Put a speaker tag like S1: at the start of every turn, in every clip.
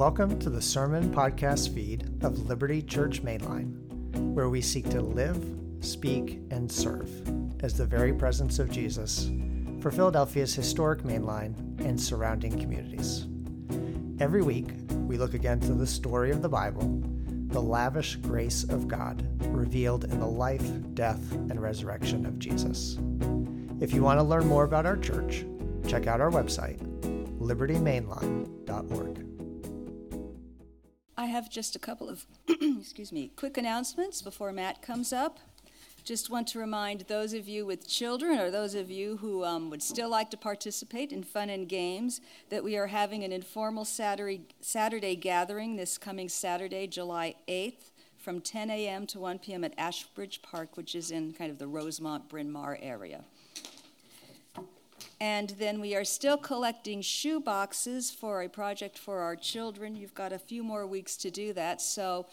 S1: Welcome to the Sermon Podcast feed of Liberty Church Mainline, where we seek to live, speak, and serve as the very presence of Jesus for Philadelphia's historic Mainline and surrounding communities. Every week, we look again to the story of the Bible, the lavish grace of God revealed in the life, death, and resurrection of Jesus. If you want to learn more about our church, check out our website, libertymainline.org.
S2: I have just a couple of, excuse me, quick announcements before Matt comes up. Just want to remind those of you with children or those of you who um, would still like to participate in fun and games that we are having an informal Saturday, Saturday gathering this coming Saturday, July 8th, from 10 a.m. to 1 p.m. at Ashbridge Park, which is in kind of the Rosemont Bryn Mawr area. And then we are still collecting shoe boxes for a project for our children. You've got a few more weeks to do that. So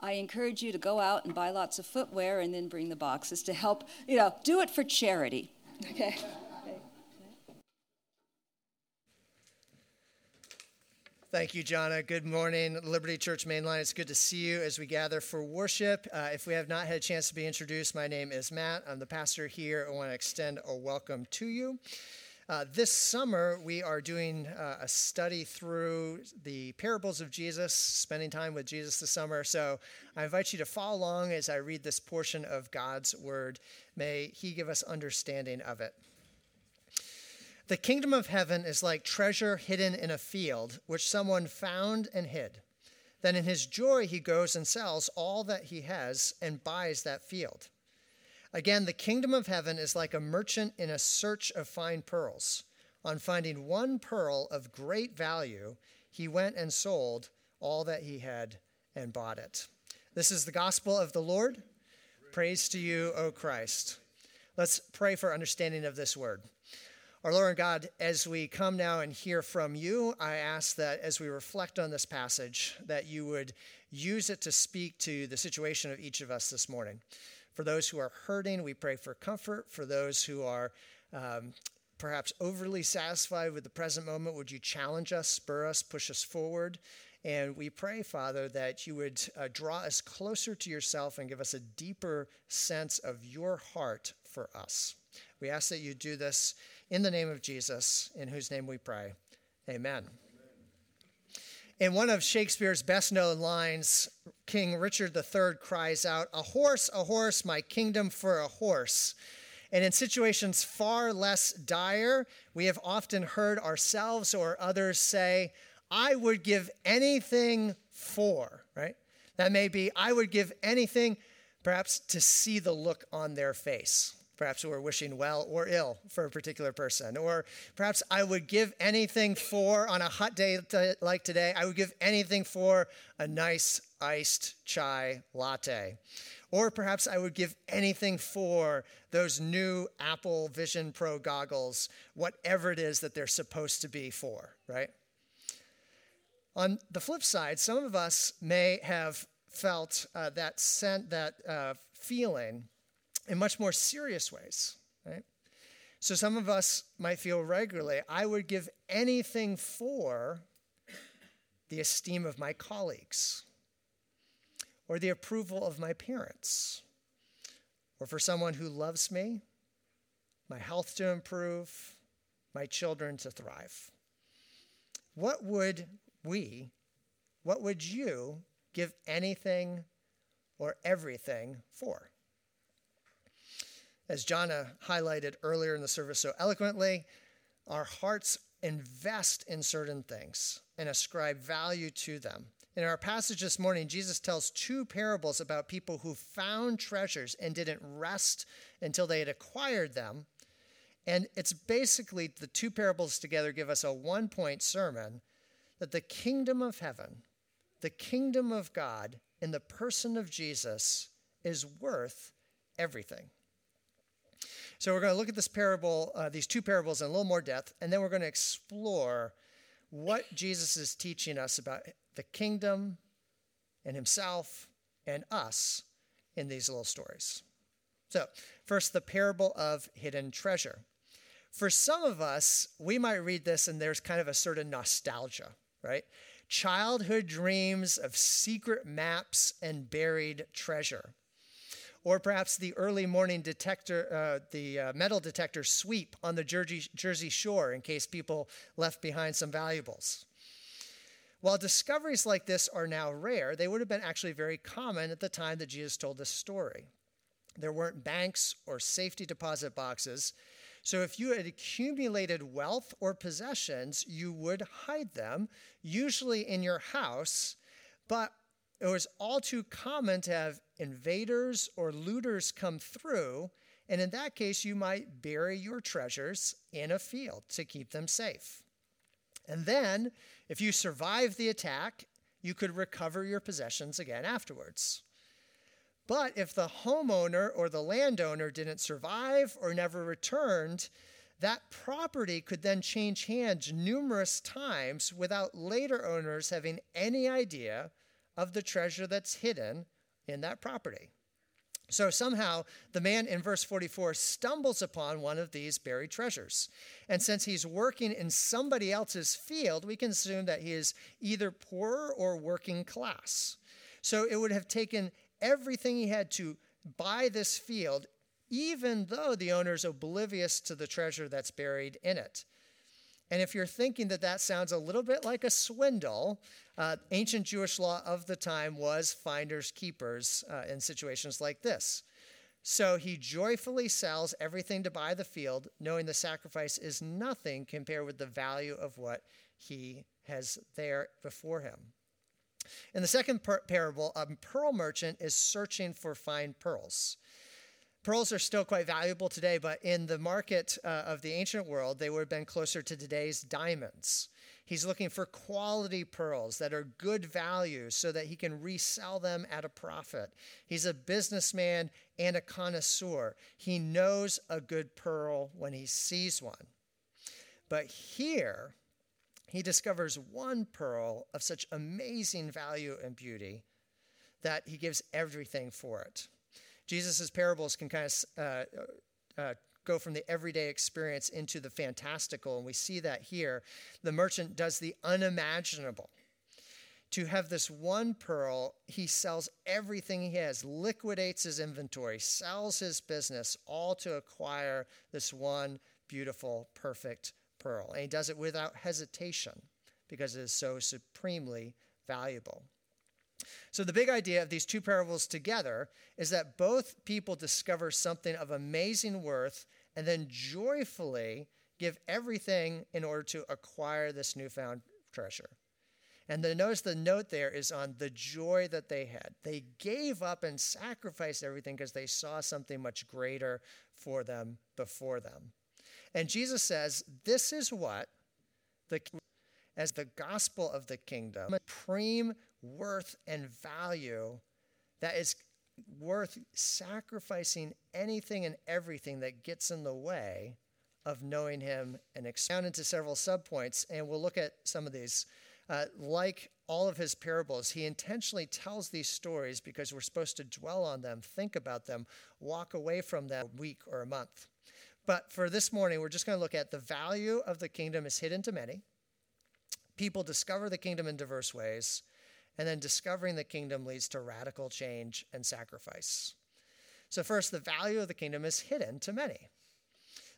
S2: I encourage you to go out and buy lots of footwear and then bring the boxes to help, you know, do it for charity. Okay.
S1: Thank you, Jana. Good morning, Liberty Church Mainline. It's good to see you as we gather for worship. Uh, if we have not had a chance to be introduced, my name is Matt. I'm the pastor here. I want to extend a welcome to you. Uh, this summer, we are doing uh, a study through the parables of Jesus, spending time with Jesus this summer. So I invite you to follow along as I read this portion of God's word. May He give us understanding of it. The kingdom of heaven is like treasure hidden in a field, which someone found and hid. Then in his joy, he goes and sells all that he has and buys that field. Again, the kingdom of heaven is like a merchant in a search of fine pearls. On finding one pearl of great value, he went and sold all that he had and bought it. This is the gospel of the Lord. Praise to you, O Christ. Let's pray for understanding of this word. Our Lord and God, as we come now and hear from you, I ask that as we reflect on this passage, that you would use it to speak to the situation of each of us this morning. For those who are hurting, we pray for comfort. For those who are um, perhaps overly satisfied with the present moment, would you challenge us, spur us, push us forward? And we pray, Father, that you would uh, draw us closer to yourself and give us a deeper sense of your heart for us. We ask that you do this in the name of Jesus, in whose name we pray. Amen. In one of Shakespeare's best known lines, King Richard III cries out, A horse, a horse, my kingdom for a horse. And in situations far less dire, we have often heard ourselves or others say, I would give anything for, right? That may be, I would give anything, perhaps to see the look on their face. Perhaps we're wishing well or ill for a particular person. Or perhaps I would give anything for, on a hot day like today, I would give anything for a nice iced chai latte. Or perhaps I would give anything for those new Apple Vision Pro goggles, whatever it is that they're supposed to be for, right? On the flip side, some of us may have felt uh, that, sent, that uh, feeling in much more serious ways, right? So some of us might feel regularly, I would give anything for the esteem of my colleagues, or the approval of my parents, or for someone who loves me, my health to improve, my children to thrive. What would we, what would you give anything or everything for? As Jana highlighted earlier in the service so eloquently, our hearts invest in certain things and ascribe value to them. In our passage this morning, Jesus tells two parables about people who found treasures and didn't rest until they had acquired them. And it's basically the two parables together give us a one point sermon that the kingdom of heaven, the kingdom of God in the person of Jesus is worth everything. So we're going to look at this parable, uh, these two parables in a little more depth, and then we're going to explore what Jesus is teaching us about the kingdom and himself and us in these little stories. So, first, the parable of hidden treasure. For some of us, we might read this and there's kind of a of nostalgia, right? Childhood dreams of secret maps and buried treasure. Or perhaps the early morning detector, uh, the uh, metal detector sweep on the Jersey, Jersey shore in case people left behind some valuables. While discoveries like this are now rare, they would have been actually very common at the time that Jesus told this story. There weren't banks or safety deposit boxes. So if you had accumulated wealth or possessions, you would hide them, usually in your house. But it was all too common to have invaders or looters come through. And in that case, you might bury your treasures in a field to keep them safe. And then, if you survive the attack, you could recover your possessions again afterwards. But if the homeowner or the landowner didn't survive or never returned, that property could then change hands numerous times without later owners having any idea of the treasure that's hidden in that property. So somehow the man in verse 44 stumbles upon one of these buried treasures. And since he's working in somebody else's field, we can assume that he is either poor or working class. So it would have taken everything he had to buy this field, even though the owner is oblivious to the treasure that's buried in it. And if you're thinking that that sounds a little bit like a swindle, uh, ancient Jewish law of the time was finders keepers uh, in situations like this. So he joyfully sells everything to buy the field, knowing the sacrifice is nothing compared with the value of what he has there before him. In the second par- parable, a pearl merchant is searching for fine pearls. Pearls are still quite valuable today, but in the market uh, of the ancient world, they would have been closer to today's diamonds. He's looking for quality pearls that are good value so that he can resell them at a profit. He's a businessman and a connoisseur. He knows a good pearl when he sees one. But here, he discovers one pearl of such amazing value and beauty that he gives everything for it. Jesus' parables can kind of uh, uh, go from the everyday experience into the fantastical, and we see that here. The merchant does the unimaginable. To have this one pearl, he sells everything he has, liquidates his inventory, sells his business, all to acquire this one beautiful, perfect pearl. And he does it without hesitation because it is so supremely valuable. So, the big idea of these two parables together is that both people discover something of amazing worth and then joyfully give everything in order to acquire this newfound treasure. And the, notice the note there is on the joy that they had. They gave up and sacrificed everything because they saw something much greater for them before them. And Jesus says, This is what the as the gospel of the kingdom, supreme worth and value that is worth sacrificing anything and everything that gets in the way of knowing him and expound into several subpoints. And we'll look at some of these. Uh, like all of his parables, he intentionally tells these stories because we're supposed to dwell on them, think about them, walk away from them a week or a month. But for this morning, we're just going to look at the value of the kingdom is hidden to many. People discover the kingdom in diverse ways, and then discovering the kingdom leads to radical change and sacrifice. So, first, the value of the kingdom is hidden to many.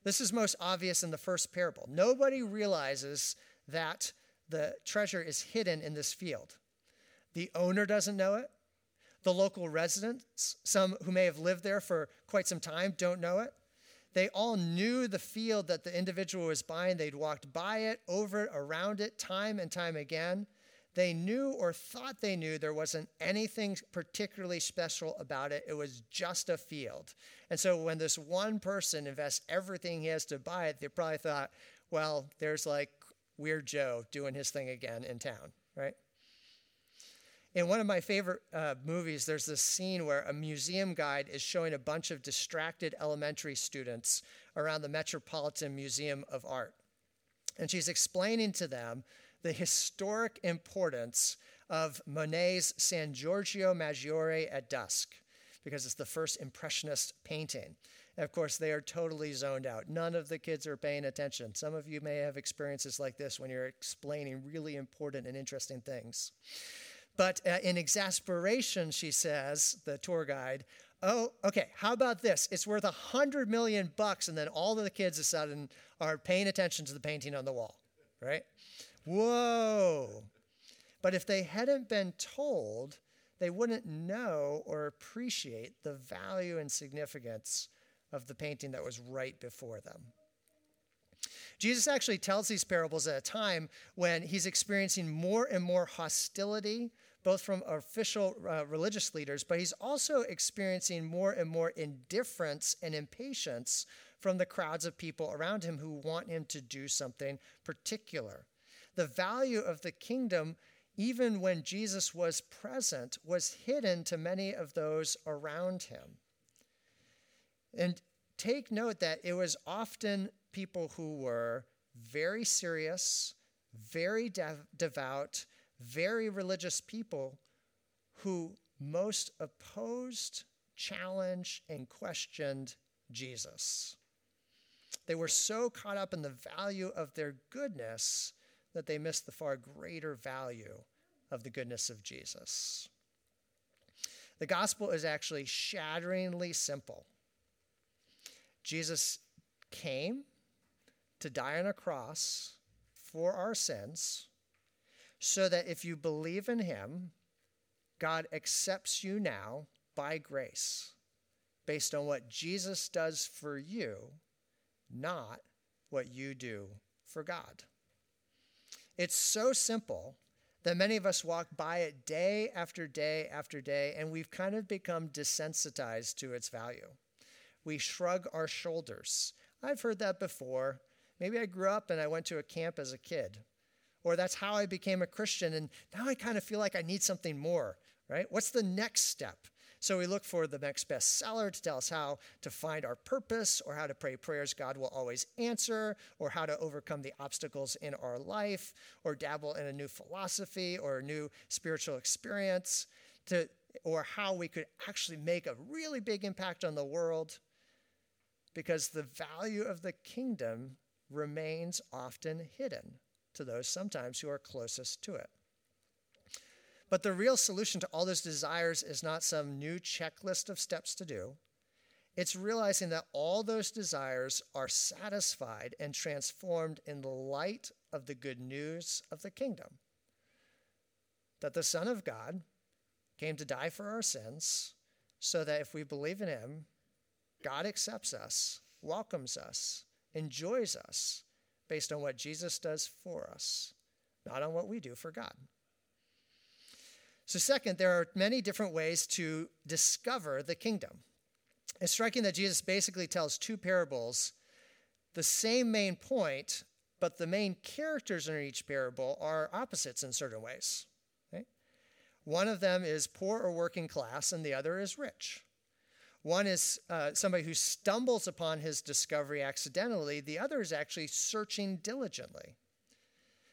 S1: This is most obvious in the first parable. Nobody realizes that the treasure is hidden in this field. The owner doesn't know it. The local residents, some who may have lived there for quite some time, don't know it. They all knew the field that the individual was buying. They'd walked by it, over it, around it, time and time again. They knew or thought they knew there wasn't anything particularly special about it. It was just a field. And so when this one person invests everything he has to buy it, they probably thought, well, there's like Weird Joe doing his thing again in town, right? In one of my favorite uh, movies, there's this scene where a museum guide is showing a bunch of distracted elementary students around the Metropolitan Museum of Art. And she's explaining to them the historic importance of Monet's San Giorgio Maggiore at dusk. because it's the first Impressionist painting. And of course, they are totally zoned out. None of the kids are paying attention. Some of you may have experiences like this when you're explaining really important and interesting things. But uh, in exasperation, she says, the tour guide, oh, okay, how about this? It's worth a hundred million bucks, and then all of the kids of a sudden are paying attention to the painting on the wall, right? Whoa. But if they hadn't been told, they wouldn't know or appreciate the value and significance of the painting that was right before them. Jesus actually tells these parables at a time when he's experiencing more and more hostility, both from official uh, religious leaders, but he's also experiencing more and more indifference and impatience from the crowds of people around him who want him to do something particular. The value of the kingdom, even when Jesus was present, was hidden to many of those around him. And take note that it was often people who were very serious, very de- devout, very religious people who most opposed, challenged, and questioned Jesus. They were so caught up in the value of their goodness that they missed the far greater value of the goodness of Jesus. The gospel is actually shatteringly simple. Jesus came to die on a cross for our sins so that if you believe in him, God accepts you now by grace based on what Jesus does for you, not what you do for God. It's so simple that many of us walk by it day after day after day, and we've kind of become desensitized to its value. We shrug our shoulders. I've heard that before. Maybe I grew up and I went to a camp as a kid. Or that's how I became a Christian, and now I kind of feel like I need something more, right? What's the next step? So we look for the next bestseller to tell us how to find our purpose, or how to pray prayers God will always answer, or how to overcome the obstacles in our life, or dabble in a new philosophy or a new spiritual experience, to, or how we could actually make a really big impact on the world. Because the value of the kingdom remains often hidden to those sometimes who are closest to it. But the real solution to all those desires is not some new checklist of steps to do. It's realizing that all those desires are satisfied and transformed in the light of the good news of the kingdom. That the Son of God came to die for our sins so that if we believe in him, God accepts us, welcomes us, enjoys us based on what Jesus does for us, not on what we do for God. So, second, there are many different ways to discover the kingdom. It's striking that Jesus basically tells two parables, the same main point, but the main characters in each parable are opposites in certain ways. One of them is poor or working class, and the other is rich. One is uh, somebody who stumbles upon his discovery accidentally, the other is actually searching diligently.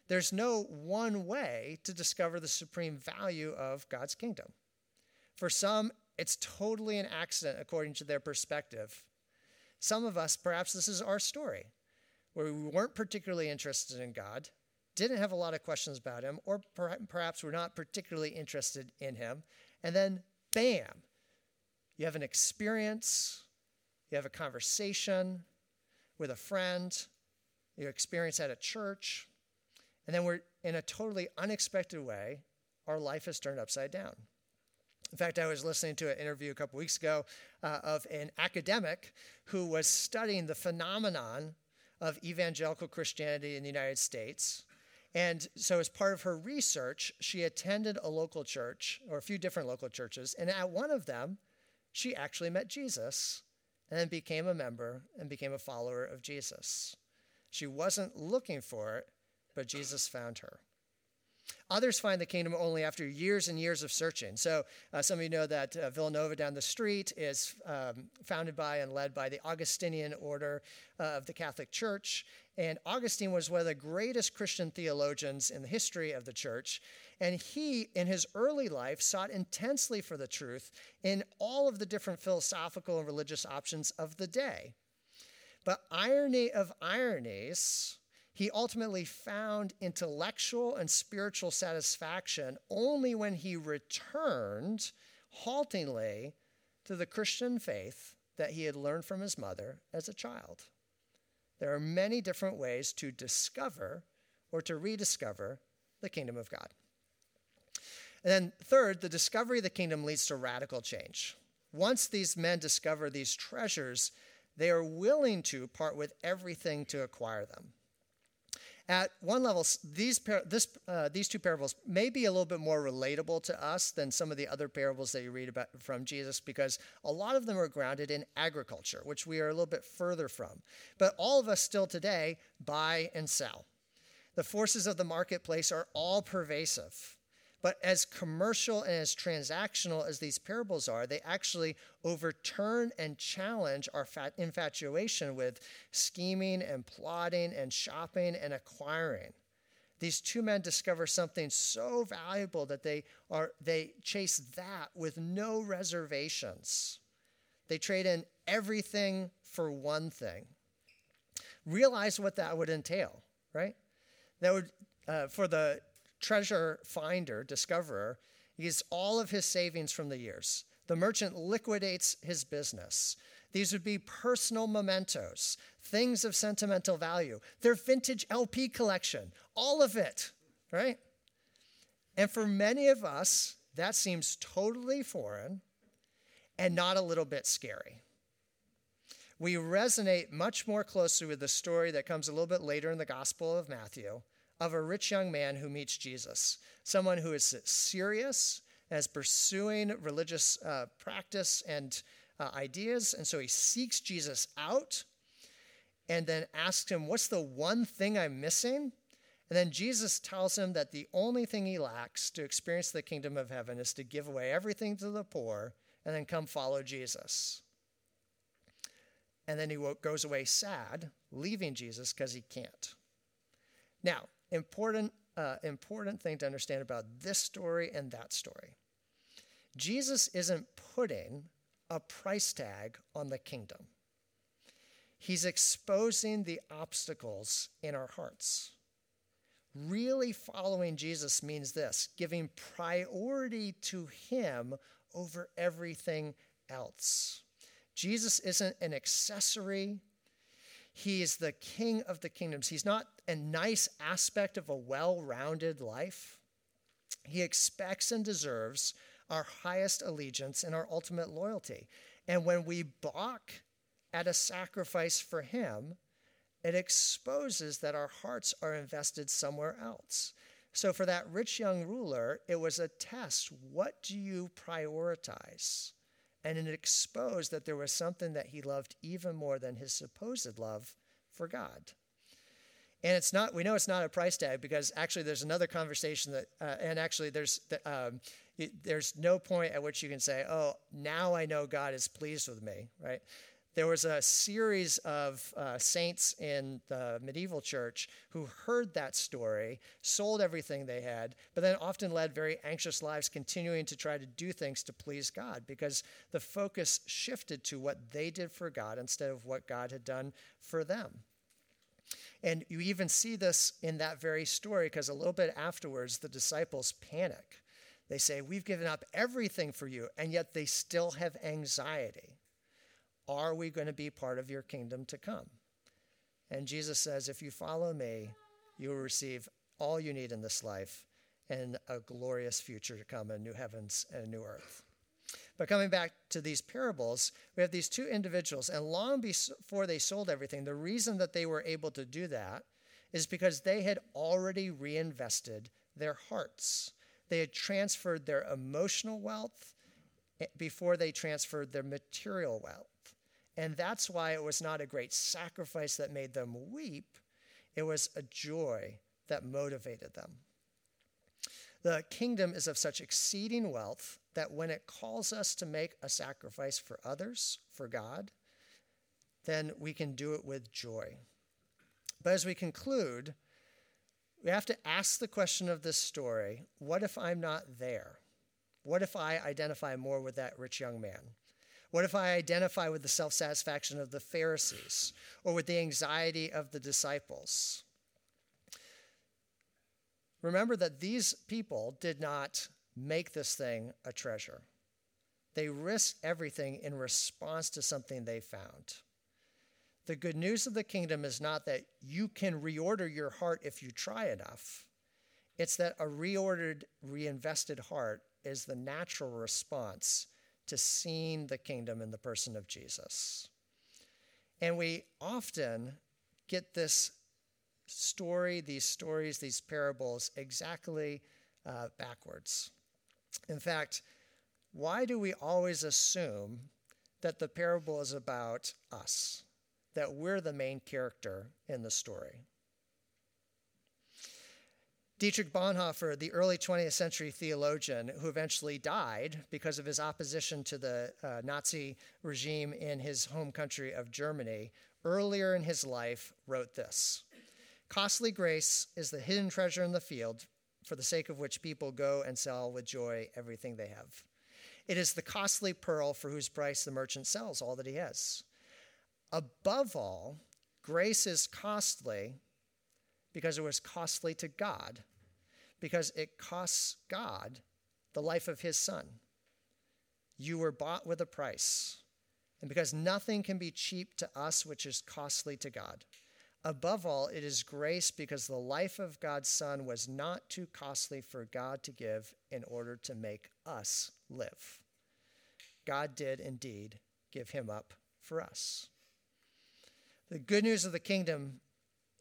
S1: There's no one way to discover the supreme value of God's kingdom. For some, it's totally an accident according to their perspective. Some of us, perhaps this is our story, where we weren't particularly interested in God, didn't have a lot of questions about him, or perhaps we're not particularly interested in him, and then bam, you have an experience, you have a conversation with a friend, you experience at a church, and then we're in a totally unexpected way, our life is turned upside down. In fact, I was listening to an interview a couple weeks ago uh, of an academic who was studying the phenomenon of evangelical Christianity in the United States. And so, as part of her research, she attended a local church, or a few different local churches, and at one of them, she actually met Jesus and then became a member and became a follower of Jesus. She wasn't looking for it, but Jesus found her. Others find the kingdom only after years and years of searching. So, uh, some of you know that uh, Villanova down the street is um, founded by and led by the Augustinian order uh, of the Catholic Church. And Augustine was one of the greatest Christian theologians in the history of the church. And he, in his early life, sought intensely for the truth in all of the different philosophical and religious options of the day. But irony of ironies, he ultimately found intellectual and spiritual satisfaction only when he returned haltingly to the Christian faith that he had learned from his mother as a child. There are many different ways to discover or to rediscover the kingdom of God. And then, third, the discovery of the kingdom leads to radical change. Once these men discover these treasures, they are willing to part with everything to acquire them. At one level, these, par- this, uh, these two parables may be a little bit more relatable to us than some of the other parables that you read about from Jesus because a lot of them are grounded in agriculture, which we are a little bit further from. But all of us still today buy and sell. The forces of the marketplace are all pervasive. But as commercial and as transactional as these parables are, they actually overturn and challenge our infatuation with scheming and plotting and shopping and acquiring. These two men discover something so valuable that they, are, they chase that with no reservations. They trade in everything for one thing. Realize what that would entail, right? That would, uh, for the treasure finder, discoverer, gets all of his savings from the years. The merchant liquidates his business. These would be personal mementos, things of sentimental value, their vintage LP collection, all of it, right? And for many of us, that seems totally foreign and not a little bit scary. We resonate much more closely with the story that comes a little bit later in the Gospel of Matthew of a rich young man who meets Jesus, someone who is serious as pursuing religious uh, practice and uh, ideas. And so he seeks Jesus out and then asks him, What's the one thing I'm missing? And then Jesus tells him that the only thing he lacks to experience the kingdom of heaven is to give away everything to the poor and then come follow Jesus. And then he goes away sad, leaving Jesus because he can't. Now, important, uh, important thing to understand about this story and that story. Jesus isn't putting a price tag on the kingdom. He's exposing the obstacles in our hearts. Really following Jesus means this giving priority to Him over everything else. Jesus isn't an accessory, He is the King of the kingdoms. He's not a nice aspect of a well rounded life, he expects and deserves our highest allegiance and our ultimate loyalty. And when we balk at a sacrifice for him, it exposes that our hearts are invested somewhere else. So, for that rich young ruler, it was a test. What do you prioritize? And it exposed that there was something that he loved even more than his supposed love for God. And it's not, we know it's not a price tag because actually there's another conversation that, uh, and actually there's, um, there's no point at which you can say, oh, now I know God is pleased with me, right? There was a series of uh, saints in the medieval church who heard that story, sold everything they had, but then often led very anxious lives, continuing to try to do things to please God because the focus shifted to what they did for God instead of what God had done for them. And you even see this in that very story because a little bit afterwards, the disciples panic. They say, We've given up everything for you, and yet they still have anxiety. Are we going to be part of your kingdom to come? And Jesus says, If you follow me, you will receive all you need in this life and a glorious future to come, a new heavens and a new earth. But coming back to these parables, we have these two individuals, and long before they sold everything, the reason that they were able to do that is because they had already reinvested their hearts. They had transferred their emotional wealth eh, before they transferred their material wealth. And that's why it was not a great sacrifice that made them weep, it was a joy that motivated them. The kingdom is of such exceeding wealth that when it calls us to make a sacrifice for others, for God, then we can do it with joy. But as we conclude, we have to ask the question of this story what if I'm not there? What if I identify more with that rich young man? What if I identify with the self satisfaction of the Pharisees or with the anxiety of the disciples? Remember that these people did not make this thing a treasure. They risked everything in response to something they found. The good news of the kingdom is not that you can reorder your heart if you try enough. It's that a reordered, reinvested heart is the natural response to seeing the kingdom in the person of Jesus. And we often get this story, these stories, these parables exactly uh, backwards. In fact, why do we always assume that the parable is about us, that we're the main character in the story? Dietrich Bonhoeffer, the early 20th century theologian who eventually died because of his opposition to the uh, Nazi regime in his home country of Germany, earlier in his life wrote this Costly grace is the hidden treasure in the field, for the sake of which people go and sell with joy everything they have. It is the costly pearl for whose price the merchant sells all that he has. Above all, grace is costly because it was costly to God, because it costs God the life of his son. You were bought with a price, and because nothing can be cheap to us which is costly to God. Above all, it is grace because the life of God's Son was not too costly for God to give in order to make us live. God did indeed give him up for us. The good news of the kingdom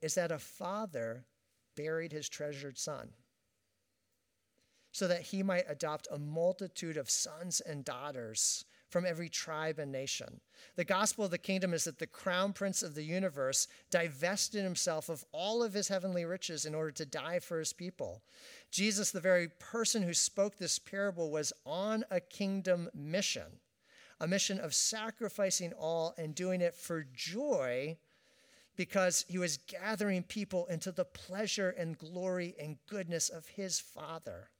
S1: is that a father buried his treasured son so that he might adopt a multitude of sons and daughters from every tribe and nation. The gospel of the kingdom is that the crown prince of the universe divested himself of all of his heavenly riches in order to die for his people. Jesus, the very person who spoke this parable, was on a kingdom mission, a mission of sacrificing all and doing it for joy because he was gathering people into the pleasure and glory and goodness of his Father.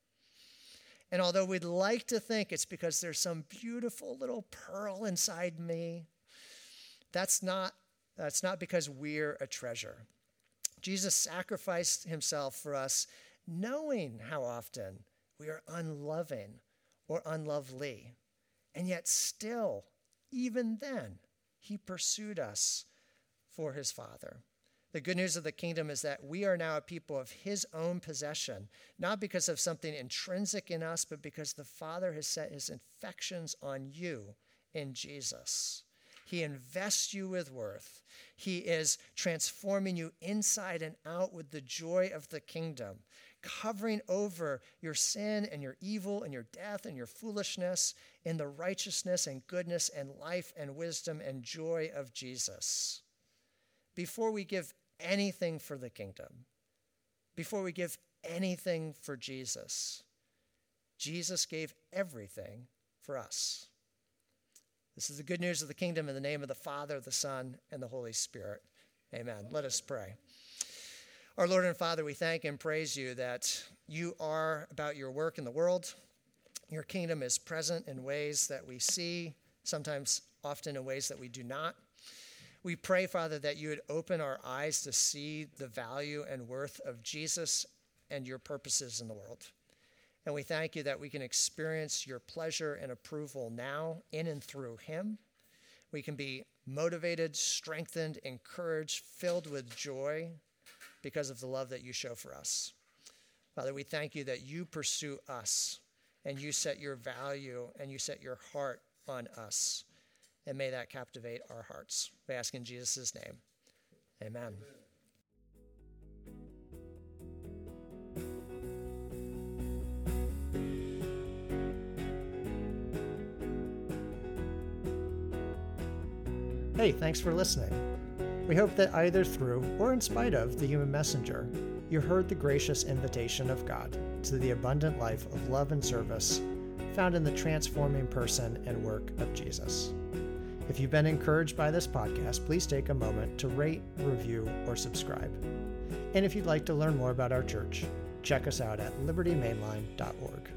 S1: And although we'd like to think it's because there's some beautiful little pearl inside me, that's not, that's not because we're a treasure. Jesus sacrificed himself for us, knowing how often we are unloving or unlovely. And yet, still, even then, he pursued us for his Father. The good news of the kingdom is that we are now a people of his own possession, not because of something intrinsic in us, but because the Father has set his affections on you in Jesus. He invests you with worth. He is transforming you inside and out with the joy of the kingdom, covering over your sin and your evil and your death and your foolishness in the righteousness and goodness and life and wisdom and joy of Jesus before we give anything for the kingdom, before we give anything for Jesus, Jesus gave everything for us. This is the good news of the kingdom in the name of the Father, the Son, and the Holy Spirit. Amen. Let us pray. Our Lord and Father, we thank and praise you that you are about your work in the world. Your kingdom is present in ways that we see, sometimes often in ways that we do not. We pray, Father, that you would open our eyes to see the value and worth of Jesus and your purposes in the world. And we thank you that we can experience your pleasure and approval now in and through him. We can be motivated, strengthened, encouraged, filled with joy because of the love that you show for us. Father, we thank you that you pursue us and you set your value and you set your heart on us and may that captivate our hearts. We ask in Jesus' name. Amen. Hey, thanks for listening. We hope that either through or in spite of the human messenger, you heard the gracious invitation of God to the abundant life of love and service found in the transforming person and work of Jesus. If you've been encouraged by this podcast, please take a moment to rate, review, or subscribe. And if you'd like to learn more about our church, check us out at libertymainline.org.